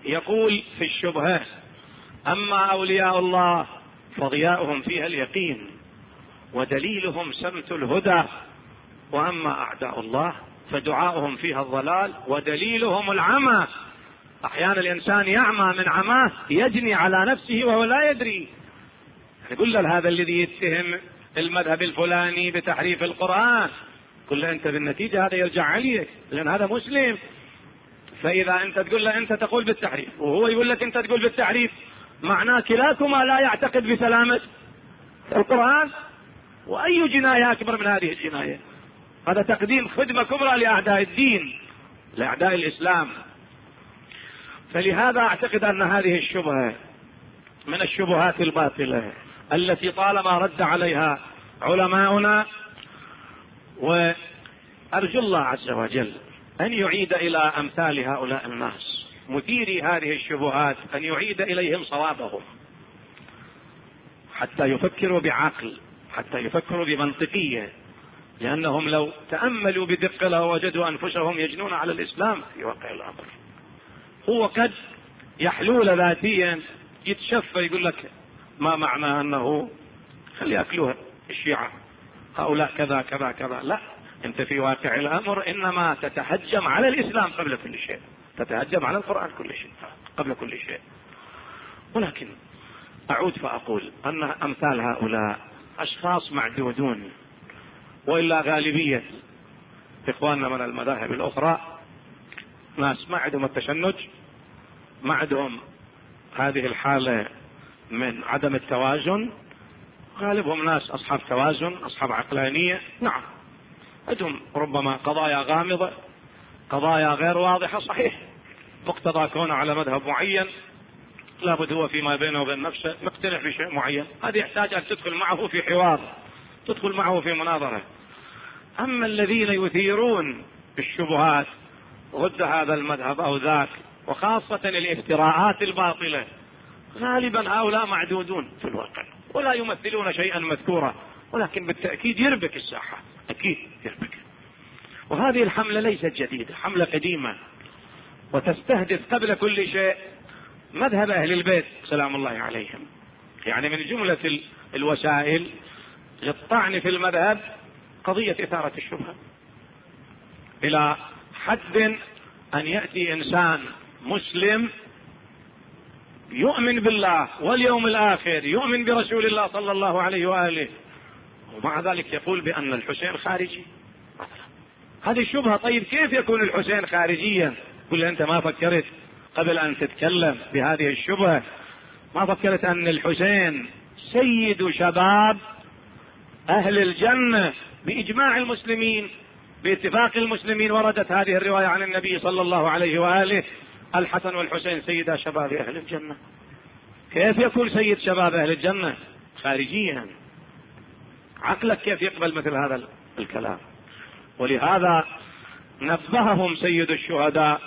يقول في الشبهة أما أولياء الله فضياؤهم فيها اليقين ودليلهم سمت الهدى وأما أعداء الله فدعاؤهم فيها الضلال ودليلهم العمى. أحيانا الإنسان يعمى من عماه يجني على نفسه وهو لا يدري. يقول له هذا الذي يتهم المذهب الفلاني بتحريف القرآن. قل له أنت بالنتيجة هذا يرجع عليك لأن هذا مسلم. فإذا أنت تقول له أنت تقول بالتحريف وهو يقول لك أنت تقول بالتحريف معناه كلاكما لا يعتقد بسلامة القرآن وأي جناية أكبر من هذه الجناية؟ هذا تقديم خدمة كبرى لأعداء الدين لأعداء الإسلام. فلهذا أعتقد أن هذه الشبهة من الشبهات الباطلة التي طالما رد عليها علماؤنا وأرجو الله عز وجل أن يعيد إلى أمثال هؤلاء الناس. مثيري هذه الشبهات أن يعيد إليهم صوابهم. حتى يفكروا بعقل حتى يفكروا بمنطقية. لأنهم لو تأملوا بدقة لوجدوا أنفسهم يجنون على الإسلام في واقع الأمر. هو قد يحلول ذاتيا يتشفى يقول لك ما معنى أنه خلي ياكلوها الشيعة. هؤلاء كذا كذا كذا. لا. انت في واقع الامر انما تتهجم على الاسلام قبل كل شيء. تتهجم على القرآن كل شيء قبل كل شيء. ولكن أعود فأقول أن أمثال هؤلاء أشخاص معدودون وإلا غالبية إخواننا من المذاهب الأخرى ناس ما عندهم التشنج ما عندهم هذه الحالة من عدم التوازن. غالبهم ناس أصحاب توازن أصحاب عقلانية. نعم. عندهم ربما قضايا غامضة قضايا غير واضحة صحيح. مقتضى كونه على مذهب معين لابد هو فيما بينه وبين نفسه مقتنع بشيء معين. هذا يحتاج أن تدخل معه في حوار تدخل معه في مناظرة. أما الذين يثيرون الشبهات ضد هذا المذهب أو ذاك وخاصة الافتراءات الباطلة غالبا هؤلاء معدودون في الواقع ولا يمثلون شيئا مذكورا ولكن بالتأكيد يربك الساحة. أكيد يربك وهذه الحملة ليست جديدة حملة قديمة. وتستهدف قبل كل شيء مذهب أهل البيت سلام الله عليهم. يعني من جملة الوسائل للطعن في المذهب قضية إثارة الشبهة. إلى حد أن يأتي إنسان مسلم يؤمن بالله واليوم الآخر يؤمن برسول الله صلى الله عليه وآله ومع ذلك يقول بأن الحسين خارجي. هذه الشبهة طيب كيف يكون الحسين خارجيا؟ قل أنت ما فكرت قبل أن تتكلم بهذه الشبهة؟ ما فكرت أن الحسين سيد شباب أهل الجنة بإجماع المسلمين باتفاق المسلمين؟ وردت هذه الرواية عن النبي صلى الله عليه وآله الحسن والحسين سيدا شباب أهل الجنة. كيف يكون سيد شباب أهل الجنة؟ خارجيا. عقلك كيف يقبل مثل هذا الكلام؟ ولهذا نبههم سيد الشهداء.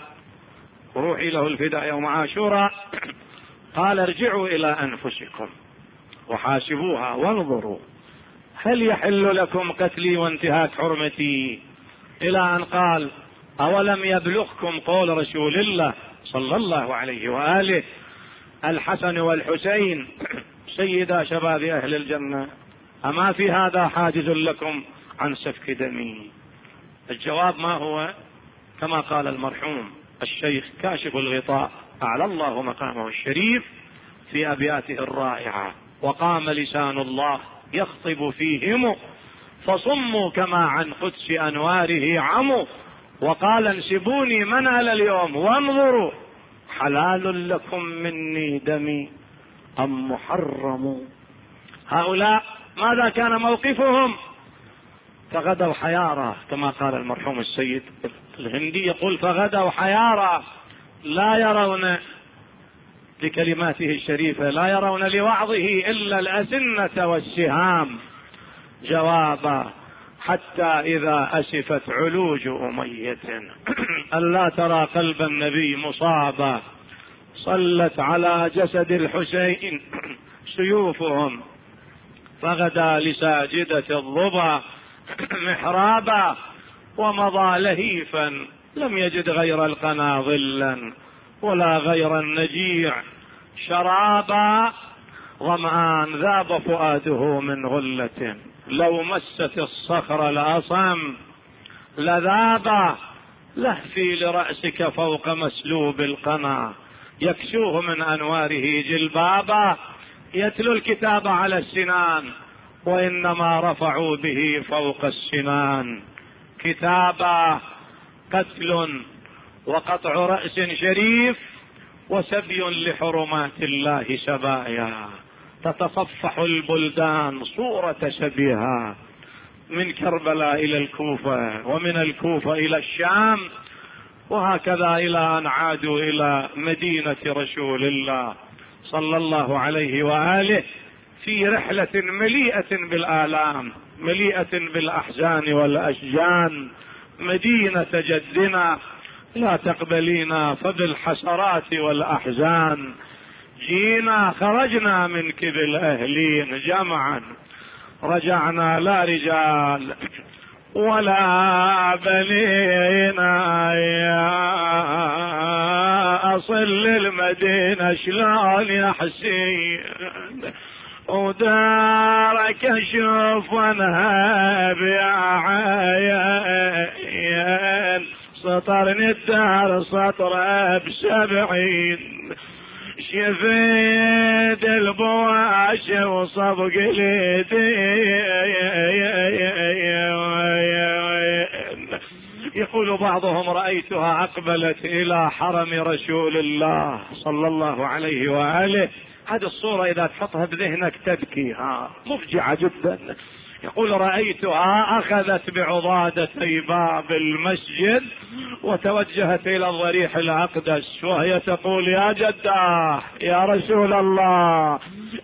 روحي له الفداء يوم عاشوراء قال ارجعوا إلى أنفسكم وحاسبوها وانظروا هل يحل لكم قتلي وانتهاك حرمتي؟ إلى أن قال أولم يبلغكم قول رسول الله صلى الله عليه وآله الحسن والحسين سيدا شباب أهل الجنة. أما في هذا حاجز لكم عن سفك دمي. الجواب ما هو؟ كما قال المرحوم الشيخ كاشف الغطاء أعلى الله مقامه الشريف في أبياته الرائعة. وقام لسان الله يخطب فيهم فصموا كما عن قدس أنواره عموا. وقال انسبوني منال اليوم وانظروا. حلال لكم مني دمي أم محرم؟ هؤلاء ماذا كان موقفهم. فغدوا حيارى كما قال المرحوم السيد الهندي يقول فغدوا حيارى لا يرون لكلماته الشريفة لا يرون لوعظه إلا الأسنة والسهام. جوابا حتى إذا أسفت علوج أمية. ألا ترى قلب النبي مصابا. صلت على جسد الحسين. سيوفهم. فغدا لساجدة الضبا محرابا ومضى لهيفا لم يجد غير القنا ظلا ولا غير النجيع. شرابا ظمآن ذاب فؤاده من غلة. لو مست الصخر لأصم. لذاب لهفي لرأسك فوق مسلوب القنا. يكسوه من أنواره جلبابا. يتلو الكتاب على السنان وإنما رفعوا به فوق السنان. كتابا قتل وقطع رأس شريف وسبي لحرمات الله سبايا. تتصفح البلدان صورة سبيها من كربلاء إلى الكوفة ومن الكوفة إلى الشام وهكذا إلى أن عادوا إلى مدينة رسول الله. صلى الله عليه وآله في رحلة مليئة بالآلام مليئة بالأحزان والأشجان مدينة جدنا لا تقبلينا فبالحسرات والأحزان. جينا خرجنا منك بالأهلين جمعا رجعنا لا رجال. ولا بنينا يا أصل للمدينة شلون يا حسين؟ ودارك أشوف انهب يا عين سطرني الدار سطر بسبعين. شفيد البواش وصبق يقول بعضهم رأيتها أقبلت إلى حرم رسول الله صلى الله عليه وآله. هذه الصورة إذا تحطها بذهنك تبكي ها مفجعة جدا. يقول رأيتها أخذت بعضادتي باب المسجد وتوجهت إلى الضريح الأقدس وهي تقول يا جداه يا رسول الله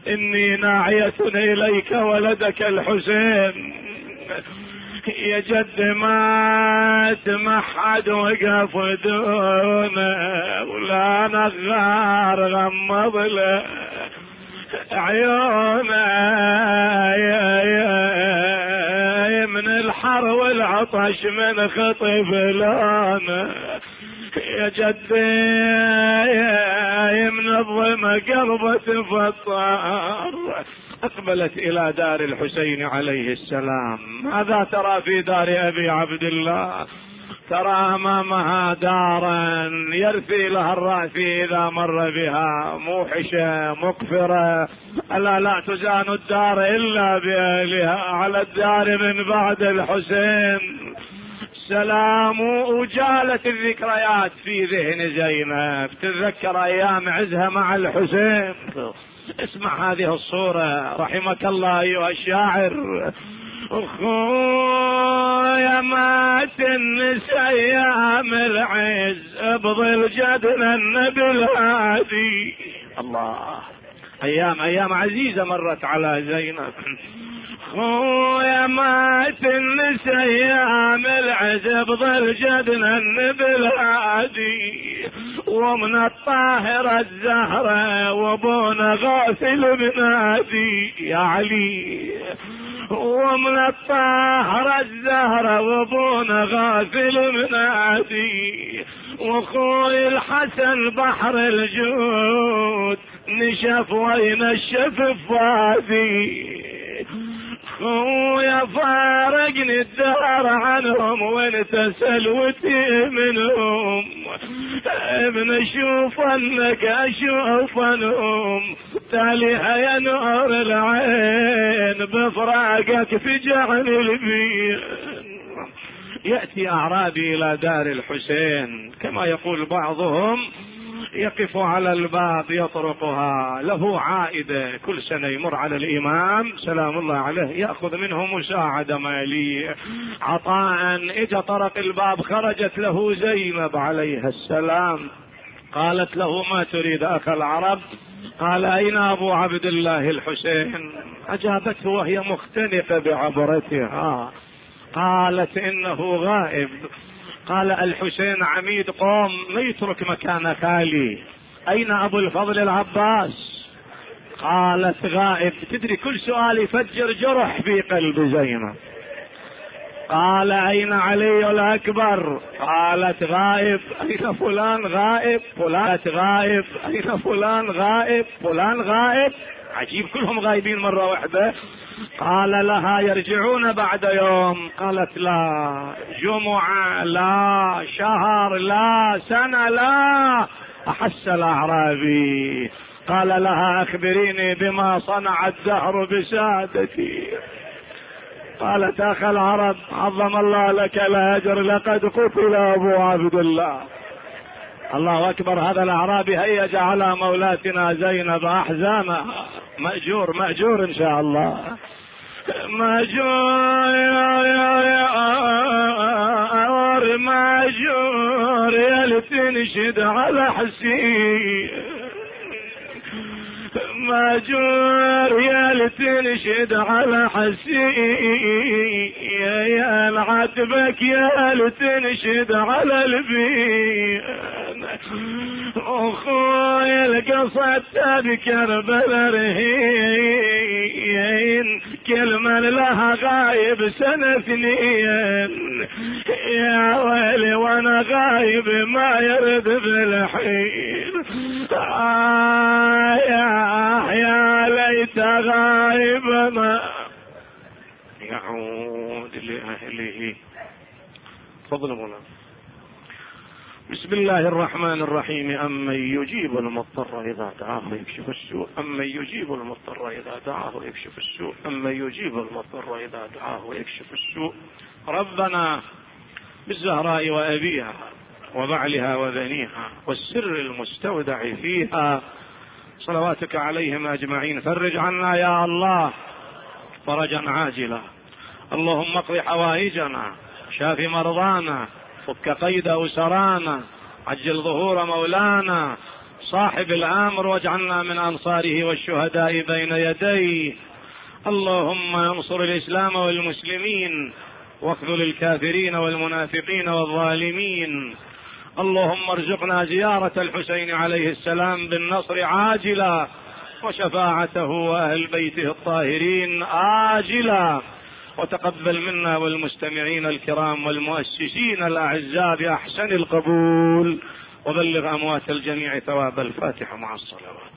إني ناعية إليك ولدك الحسين. يا جد مات ما حد وقف دونه ولا نغار غمض له عيونه والعطش من خطف لونه يا جدي يا من الظما قلبه فطار أقبلت إلى دار الحسين عليه السلام. ماذا ترى في دار أبي عبد الله؟ ترى أمامها دارا يرثي لها الرأي إذا مر بها. موحشة مقفرة ألا لا تزان الدار إلا بأهلها. على الدار من بعد الحسين. سلام وجالت الذكريات في ذهن زينب. تتذكر أيام عزها مع الحسين. اسمع هذه الصورة رحمك الله أيها الشاعر. أخويا مات النساء أيام العز بظل جدنا النبي الهادي. الله. أيام أيام عزيزة مرت على زينب. خويا مات النساء أيام العزب ظل جدنا الهادي ومن الطاهرة الزهرة وابونا غافل بنادي يا علي. ومن الطاهرة الزهرة وابونا غافل بنادي واخوي الحسن بحر الجود نشف وين الشف فادي خويا فارقني الدار عنهم وانت سلوتي منهم. ابن أشوف أنك أشوف أنهم. تاليها يا نور العين بفراقك فجعني البين يأتي أعرابي إلى دار الحسين كما يقول بعضهم يقف على الباب يطرقها. له عائدة. كل سنة يمر على الإمام سلام الله عليه يأخذ منه مساعدة مالية. عطاء. إجا طرق الباب خرجت له زينب عليها السلام. قالت له ما تريد أخ العرب؟ قال أين أبو عبد الله الحسين؟ أجابته وهي مختنقة بعبرتها. قالت إنه غائب. قال الحسين عميد قوم ما يترك مكان خالي أين أبو الفضل العباس؟ قالت غائب تدري كل سؤال يفجر جرح في قلب زينب. قال أين علي الأكبر؟ قالت غائب أين فلان غائب؟ فلان غائب أين فلان غائب؟ فلان غائب. عجيب كلهم غايبين مرة واحدة. قال لها يرجعون بعد يوم. قالت لا جمعة لا شهر لا سنة لا أحس الأعرابي. قال لها أخبريني بما صنع الدهر بسادتي. قالت أخ العرب عظم الله لك الأجر لقد قتل أبو عبد الله. الله أكبر هذا الأعرابي هيج على مولاتنا زينب أحزانها. مأجور مأجور إن شاء الله. مأجور مأجور يا تنشد على حسين. مأجور يا تنشد على حسين. يا العتبك يا تنشد على البين أخوي القصد بكربلاء رهين كل من لها غايب سنة اثنين يا ويلي وأنا غايب ما يرد بالحين. آه يا يا ليت غايب ما يعود لأهله. فضل مولانا. بسم الله الرحمن الرحيم. أمن يجيب المضطر إذا دعاه يكشف السوء. أمن يجيب المضطر إذا دعاه يكشف السوء. أمن يجيب المضطر إذا دعاه يكشف السوء. ربنا بالزهراء وأبيها وبعلها وبنيها والسر المستودع فيها. صلواتك عليهم أجمعين. فرج عنا يا الله فرجا عاجلا. اللهم اقض حوائجنا شاف مرضانا فك قيد أسرانا عجل ظهور مولانا. صاحب الأمر واجعلنا من أنصاره والشهداء بين يديه. اللهم انصر الإسلام والمسلمين واخذل الكافرين والمنافقين والظالمين. اللهم ارزقنا زيارة الحسين عليه السلام بالنصر عاجلا وشفاعته وأهل بيته الطاهرين آجلا. وتقبل منا والمستمعين الكرام والمؤسسين الأعزاء بأحسن القبول. وبلغ أموات الجميع ثواب الفاتحة مع الصلوات.